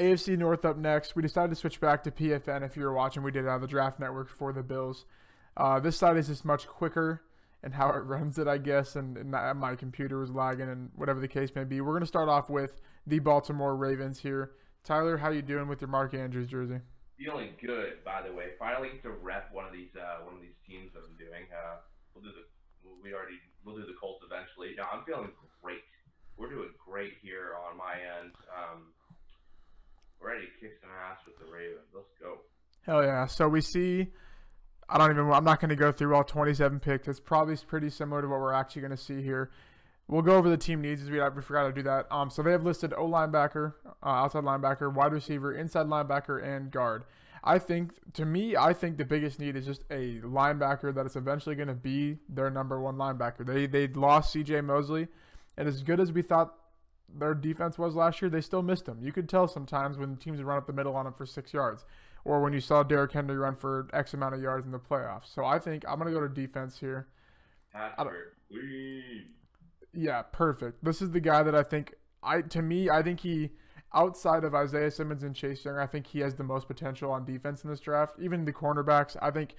AFC North up next. We decided to switch back to PFN. If you were watching, we did it on the draft network for the Bills. Uh, this side is just much quicker and how it runs it, I guess, and, and my computer was lagging and whatever the case may be. We're going to start off with the Baltimore Ravens here. Tyler, how you doing with your Mark Andrews jersey? Feeling good, by the way. Finally get to rep one of these uh, one of these teams that I'm doing. Uh, we'll do the we already we'll do the Colts eventually. No, I'm feeling great. We're doing great here on my end. Um, ready kicking kick some ass with the Ravens. Let's go. Hell yeah! So we see I don't even. I'm not going to go through all 27 picks. It's probably pretty similar to what we're actually going to see here. We'll go over the team needs as we, we forgot to do that. Um, so they have listed O linebacker, uh, outside linebacker, wide receiver, inside linebacker, and guard. I think, to me, I think the biggest need is just a linebacker that is eventually going to be their number one linebacker. They they lost C.J. Mosley, and as good as we thought their defense was last year, they still missed him. You could tell sometimes when teams run up the middle on him for six yards or when you saw Derrick Henry run for X amount of yards in the playoffs. So I think I'm going to go to defense here. Yeah, perfect. This is the guy that I think I to me I think he outside of Isaiah Simmons and Chase Young, I think he has the most potential on defense in this draft. Even the cornerbacks, I think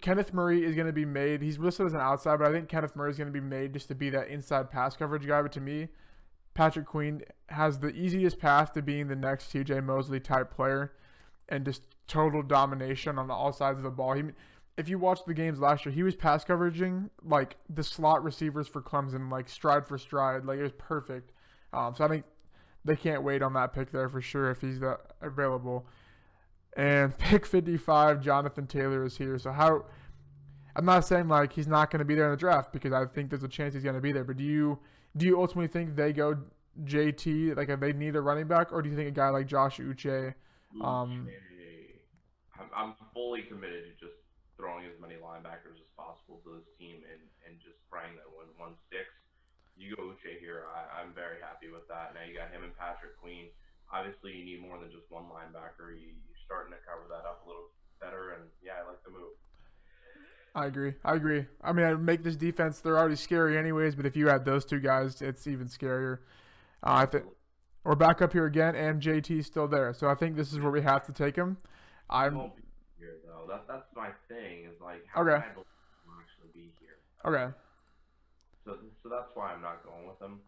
Kenneth Murray is going to be made. He's listed as an outside, but I think Kenneth Murray is going to be made just to be that inside pass coverage guy. But to me, Patrick Queen has the easiest path to being the next CJ Mosley type player and just total domination on all sides of the ball. He, if you watched the games last year, he was pass coveraging like the slot receivers for Clemson, like stride for stride. Like it was perfect. Um, so I think they can't wait on that pick there for sure if he's that available. And pick 55, Jonathan Taylor is here. So how? I'm not saying like he's not going to be there in the draft because I think there's a chance he's going to be there. But do you do you ultimately think they go JT like if they need a running back, or do you think a guy like Josh Uche? Um, I'm, I'm fully committed to just throwing as many linebackers as possible to this team and, and just praying that when one sticks, you go Uche here. I, I'm very happy with that. Now you got him and Patrick Queen. Obviously, you need more than just one linebacker. You, starting to cover that up a little better, and yeah, I like the move. I agree. I agree. I mean, I make this defense. They're already scary, anyways. But if you add those two guys, it's even scarier. Uh, I think we're back up here again, and JT's still there. So I think this is where we have to take him. I'm. Here though. That, that's my thing. Is like how okay. can I actually be here? Okay. So so that's why I'm not going with him.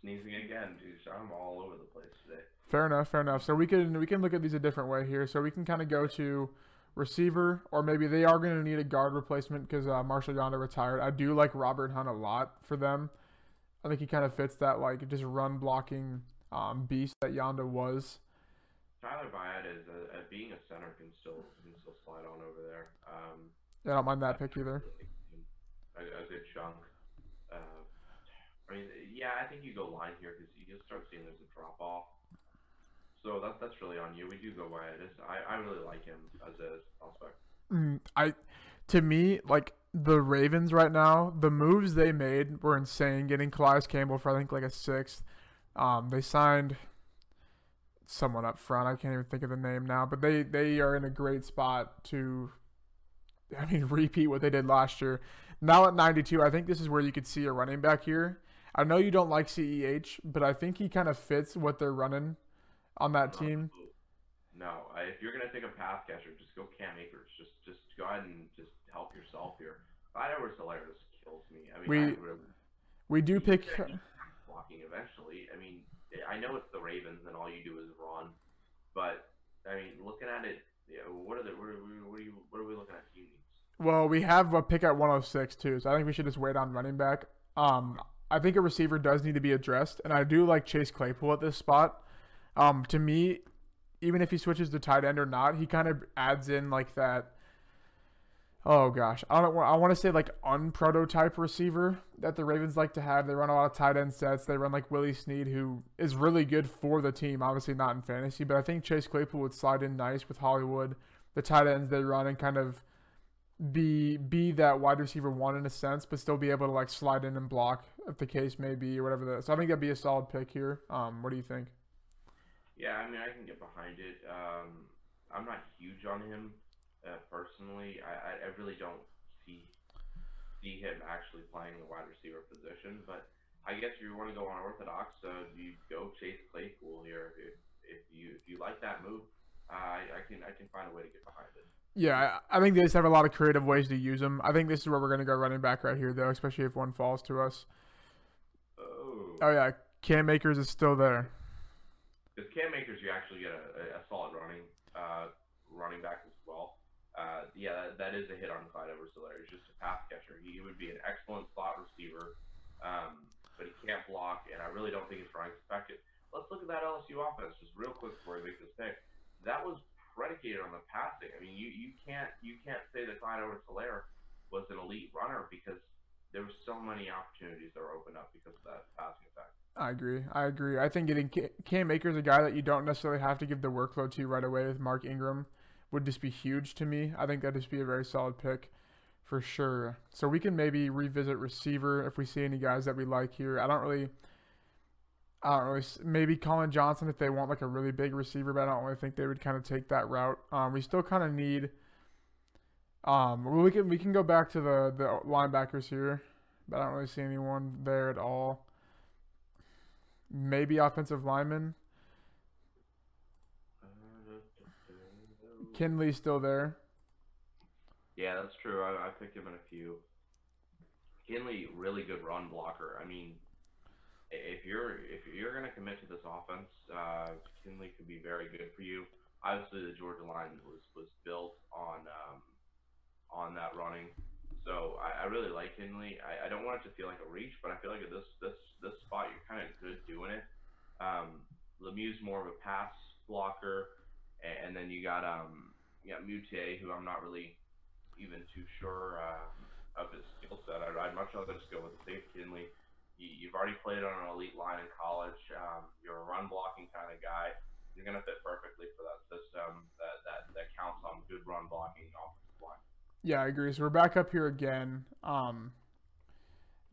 Sneezing again, dude. I'm all over the place today. Fair enough. Fair enough. So we can we can look at these a different way here. So we can kind of go to receiver, or maybe they are going to need a guard replacement because uh, Marshall Yanda retired. I do like Robert Hunt a lot for them. I think he kind of fits that like just run blocking um, beast that Yanda was. Tyler Byard is a, a, being a center can still can still slide on over there. Um, yeah, I don't mind that pick either. A, a good chunk. Uh, I mean, yeah, I think you go line here because you just start seeing there's a drop off. So that's that's really on you. We do go by it. I I really like him as a prospect. Mm, I, to me, like the Ravens right now, the moves they made were insane. Getting Calais Campbell for I think like a sixth. Um, they signed someone up front. I can't even think of the name now, but they they are in a great spot to, I mean, repeat what they did last year. Now at 92, I think this is where you could see a running back here. I know you don't like CEH, but I think he kind of fits what they're running on that team? No, I, if you're gonna take a pass catcher, just go Cam Akers. Just just go ahead and just help yourself here. Clyde Edwards-Helaire kills me. I mean, we I we do pick blocking eventually. I mean, I know it's the Ravens and all you do is run, but I mean, looking at it, yeah, what are the what are, we, what are you what are we looking at? Well, we have a pick at 106 too, so I think we should just wait on running back. Um, I think a receiver does need to be addressed, and I do like Chase Claypool at this spot. Um, to me, even if he switches to tight end or not, he kind of adds in like that. Oh gosh, I don't. I want to say like unprototype receiver that the Ravens like to have. They run a lot of tight end sets. They run like Willie Snead, who is really good for the team. Obviously not in fantasy, but I think Chase Claypool would slide in nice with Hollywood. The tight ends they run and kind of be be that wide receiver one in a sense, but still be able to like slide in and block if the case may be or whatever. That. So I think that'd be a solid pick here. Um, what do you think? Yeah, I mean, I can get behind it. Um, I'm not huge on him uh, personally. I, I, I really don't see see him actually playing the wide receiver position. But I guess if you want to go unorthodox, uh, so you go chase Claypool here. If, if you if you like that move, uh, I, I can I can find a way to get behind it. Yeah, I think they just have a lot of creative ways to use them. I think this is where we're going to go running back right here, though, especially if one falls to us. Oh. Oh yeah, Cam Akers is still there. With Cam Akers, you actually get a, a, solid running uh, running back as well. Uh, yeah, that, that is a hit on Clyde edwards He's just a pass catcher. He would be an excellent slot receiver, um, but he can't block, and I really don't think his running's effective. Let's look at that LSU offense just real quick before we make this pick. That was predicated on the passing. I mean, you, you can't you can't say that Clyde edwards was an elite runner because there were so many opportunities that were opened up because of that passing effect. I agree. I agree. I think getting Cam Akers, a guy that you don't necessarily have to give the workload to right away with Mark Ingram, would just be huge to me. I think that'd just be a very solid pick for sure. So we can maybe revisit receiver if we see any guys that we like here. I don't really. I don't really. Maybe Collin Johnson if they want like a really big receiver, but I don't really think they would kind of take that route. Um, we still kind of need. Um, we can we can go back to the the linebackers here, but I don't really see anyone there at all maybe offensive lineman. Kindley's still there. Yeah, that's true. I, I picked him in a few. Kindley, really good run blocker. I mean, if you're if you're gonna commit to this offense, uh, Kindley could be very good for you. Obviously, the Georgia line was was built on um, on that running. So I, I really like Kindley. I, I don't want it to feel like a reach, but I feel like at this this this spot you're kind of good doing it. Um, Lemieux's more of a pass blocker, and, and then you got um you got Muti, who I'm not really even too sure uh, of his skill set. I'd, I'd much rather just go with the safe Kindley. You, you've already played on an elite line in college. Um, you're a run blocking kind of guy. You're gonna fit perfectly for that system that that, that counts on good run blocking offensive line. Yeah, I agree. So we're back up here again. Um,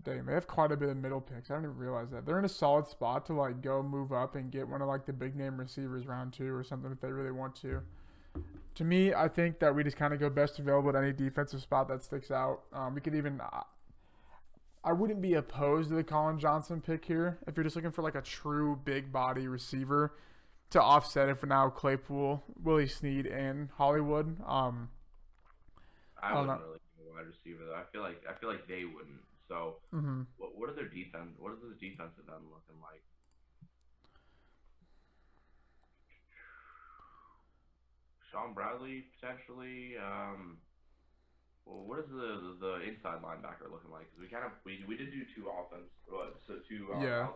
dang, they have quite a bit of middle picks. I didn't even realize that. They're in a solid spot to like go move up and get one of like the big name receivers round two or something if they really want to. To me, I think that we just kind of go best available at any defensive spot that sticks out. Um, we could even. I wouldn't be opposed to the Collin Johnson pick here if you're just looking for like a true big body receiver to offset it for now Claypool, Willie Snead, and Hollywood. Um, I wouldn't really give a wide receiver though. I feel like I feel like they wouldn't. So mm-hmm. what what are their defense? What is the defensive end looking like? Shaun Bradley potentially. Um, well, what is the, the, the inside linebacker looking like? Because we kind of we, we did do two offense, so two. Uh, yeah.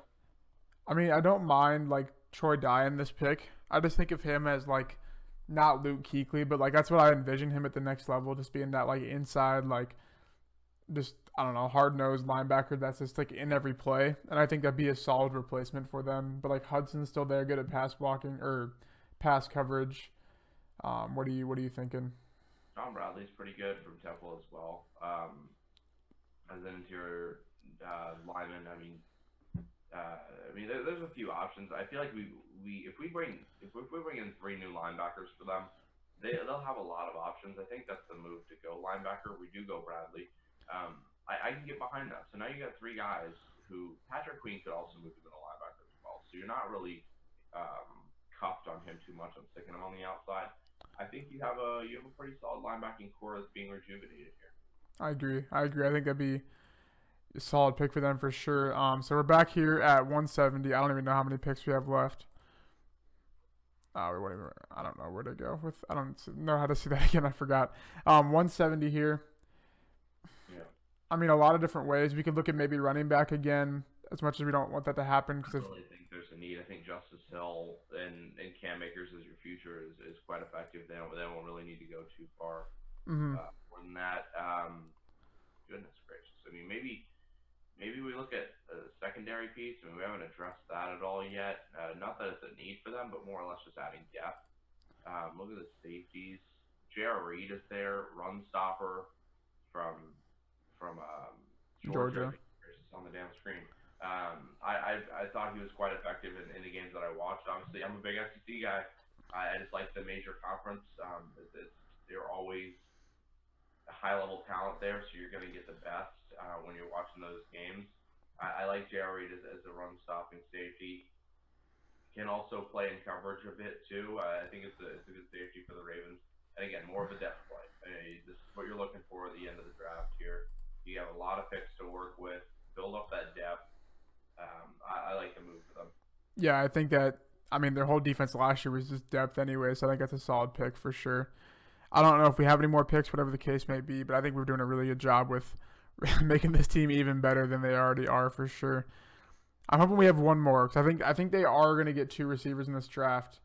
I mean, I don't mind like Troy Dye in this pick. I just think of him as like not Luke Kuechly, but like that's what I envision him at the next level, just being that like inside, like just I don't know, hard nosed linebacker that's just like in every play. And I think that'd be a solid replacement for them. But like Hudson's still there, good at pass blocking or pass coverage. Um, what are you what are you thinking? Shaun Bradley's pretty good from Temple as well. Um, as an interior uh, lineman, I mean, uh, I mean, there, there's a few options. I feel like we we if we bring if we, if we bring in three new linebackers for them, they they'll have a lot of options. I think that's the move to go linebacker. We do go Bradley. Um, I, I can get behind that. So now you got three guys who Patrick Queen could also move to middle linebacker as well. So you're not really um, cuffed on him too much on sticking him on the outside. I think you have a you have a pretty solid linebacking core that's being rejuvenated here. I agree. I agree. I think that'd be solid pick for them for sure. Um, so we're back here at 170. I don't even know how many picks we have left. Oh, we even, I don't know where to go with. I don't know how to see that again. I forgot. Um, 170 here. Yeah. I mean, a lot of different ways. We could look at maybe running back again, as much as we don't want that to happen. Because I really think there's a need. I think Justice Hill and, and Cam Akers as your future is, is quite effective. They don't, they won't really need to go too far mm-hmm. uh, more than that. Um, goodness gracious. I mean, maybe maybe we look at a secondary piece. I mean, we haven't addressed that at all yet. Uh, not that it's a need for them, but more or less just adding depth. Um, look at the safeties. J.R. Reed is there, run stopper from from um, Georgia. Georgia. on the damn screen. Um, I, I, I thought he was quite effective in, in the games that I watched. Obviously, I'm a big SEC guy. I, I just like the major conference. Um, it's, it's, they're always high level talent there, so you're going to get the best uh, when you're watching those games. I, I like J.R. Reed as, as a run stopping safety. can also play in coverage a bit too. Uh, I think it's a, it's a good safety for the Ravens. And again, more of a depth play. Uh, this is what you're looking for at the end of the draft here. You have a lot of picks to work with. Build up that depth. Um, I, I like the move for them. Yeah, I think that. I mean, their whole defense last year was just depth anyway, so I think that's a solid pick for sure. I don't know if we have any more picks, whatever the case may be, but I think we're doing a really good job with making this team even better than they already are for sure. I'm hoping we have one more because I think I think they are going to get two receivers in this draft.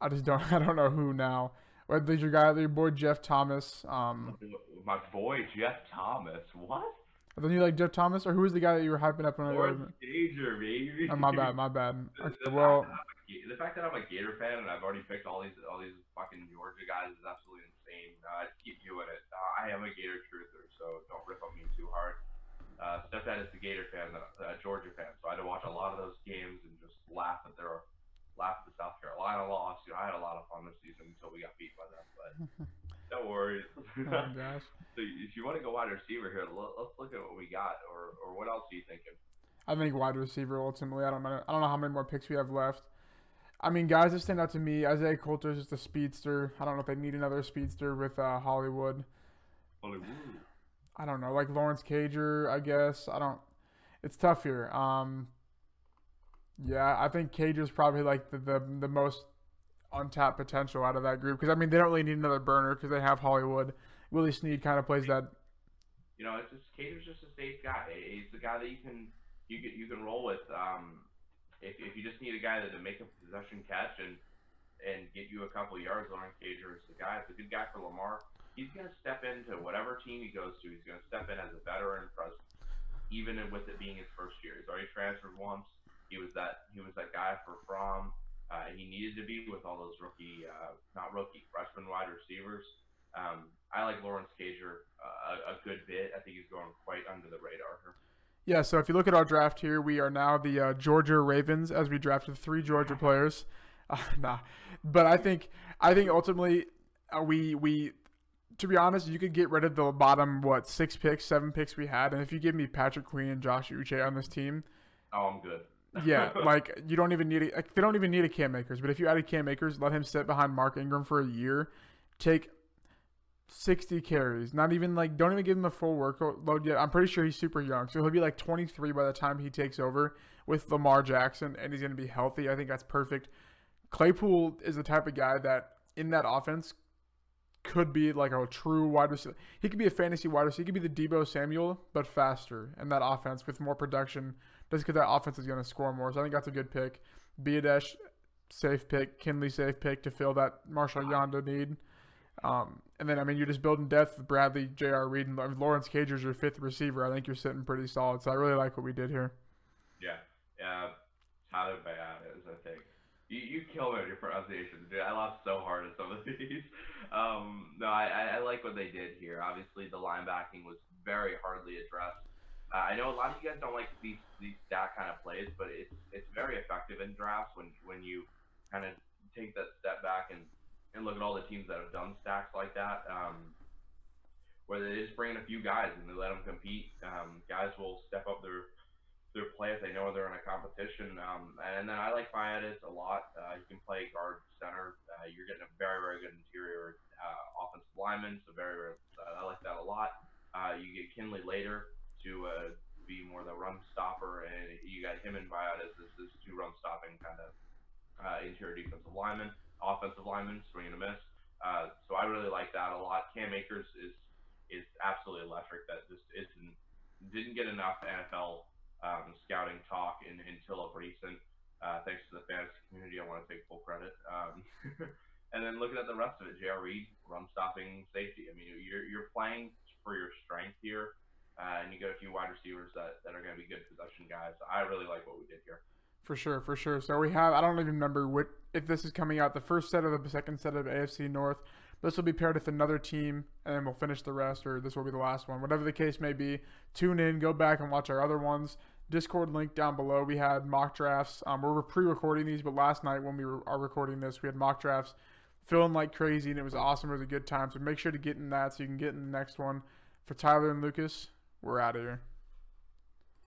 I just don't I don't know who now. Whether your guy, your boy Jeff Thomas. Um, My boy Jeff Thomas. What? then you like Jeff Thomas, or who was the guy that you were hyping up on? Lawrence Cager, baby. Oh, my bad, my bad. Okay, well, fact that I'm a, Ga- the fact that I'm a Gator fan and I've already picked all these all these fucking Georgia guys is absolutely insane. Uh, keep doing it. Uh, I am a Gator truther, so don't rip on me too hard. Uh, Stepdad is the Gator fan, a uh, Georgia fan, so I had to watch a lot of those games and just laugh at their laugh at the South Carolina loss. You know, I had a lot of fun this season until we got beat by them, but no worries. oh gosh. so if you want to go wide receiver here, let- let's look at what we got, or or what else are you thinking? I think wide receiver ultimately. I don't know. I don't know how many more picks we have left. I mean, guys that stand out to me. Isaiah Coulter is just a speedster. I don't know if they need another speedster with uh, Hollywood. Hollywood. I don't know, like Lawrence Cager, I guess. I don't. It's tough here. Um, yeah, I think Cager's probably like the the, the most untapped potential out of that group because I mean they don't really need another burner because they have Hollywood. Willie Snead kind of plays that. you know, it's just Cager's just a safe guy. He's the guy that you can you can you can roll with. Um, if, if you just need a guy that to make a possession catch and and get you a couple yards, Lawrence Cager is the guy. It's a good guy for Lamar. He's gonna step into whatever team he goes to. He's gonna step in as a veteran presence, even with it being his first year. He's already transferred once. He was that he was that guy for Fromm. Uh, he needed to be with all those rookie, uh, not rookie, freshman wide receivers. Um, I like Lawrence Cager uh, a, a good bit. I think he's going quite under the radar here. Yeah, so if you look at our draft here, we are now the uh, Georgia Ravens as we drafted three Georgia players. Uh, nah, but I think I think ultimately uh, we we to be honest, you could get rid of the bottom what six picks, seven picks we had, and if you give me Patrick Queen and Josh Uche on this team, Oh, I'm good. yeah, like you don't even need a, like, they don't even need a Cam Akers, but if you added Cam Akers, let him sit behind Mark Ingram for a year, take sixty carries, not even like don't even give him a full workload yet. I'm pretty sure he's super young, so he'll be like 23 by the time he takes over with Lamar Jackson, and he's gonna be healthy. I think that's perfect. Claypool is the type of guy that in that offense could be like a true wide receiver. He could be a fantasy wide receiver. He could be the Deebo Samuel, but faster in that offense with more production, just because that offense is going to score more. So I think that's a good pick. Biadesh, safe pick. Kindley, safe pick to fill that Marshall Yanda need. Um, and then, I mean, you're just building depth with Bradley, J.R. Reed, and Lawrence Cager's your fifth receiver. I think you're sitting pretty solid. So I really like what we did here. Yeah. Yeah. Tyler Biotis, I think. You, you kill me with your pronunciation, dude. I laughed so hard at some of these. Um, no, I, I, I like what they did here. Obviously, the linebacking was very hardly addressed. Uh, I know a lot of you guys don't like these these stat kind of plays, but it's it's very effective in drafts when when you kind of take that step back and look at all the teams that have done stacks like that. Um, where they just bring in a few guys and they let them compete. Um, guys will step up their their play if they know they're in a competition. Um, and then I like Biatis a lot. Uh, he can play guard center. Uh, you're getting a very very good interior uh, offensive lineman, so very, very uh, I like that a lot. Uh, you get Kindley later to uh, be more the run stopper, and you got him and Biatis as two run stopping kind of interior defensive lineman, offensive lineman, swing and a miss. Uh, so I really like that a lot. Cam Akers is is absolutely electric. That just isn't didn't get enough NFL um, scouting talk in, until of recent. Uh, thanks to the fantasy community, I want to take full credit. Um, and then looking at the rest of it, J.R. Reed, run stopping safety. I mean, you're you're playing for your strength here, uh, and you got a few wide receivers that, that are going to be good possession guys. I really like what we did here. For sure, for sure. So we have, I don't even remember what, if this is coming out, the first set of the second set of AFC North. This will be paired with another team, and we'll finish the rest, or this will be the last one. Whatever the case may be, tune in, go back and watch our other ones. Discord link down below. We had mock drafts. Um, we're pre-recording these, but last night when we were, are recording this, we had mock drafts filling like crazy, and it was awesome. It was a good time. So make sure to get in that so you can get in the next one. For Tyler and Lukas, we're out of here.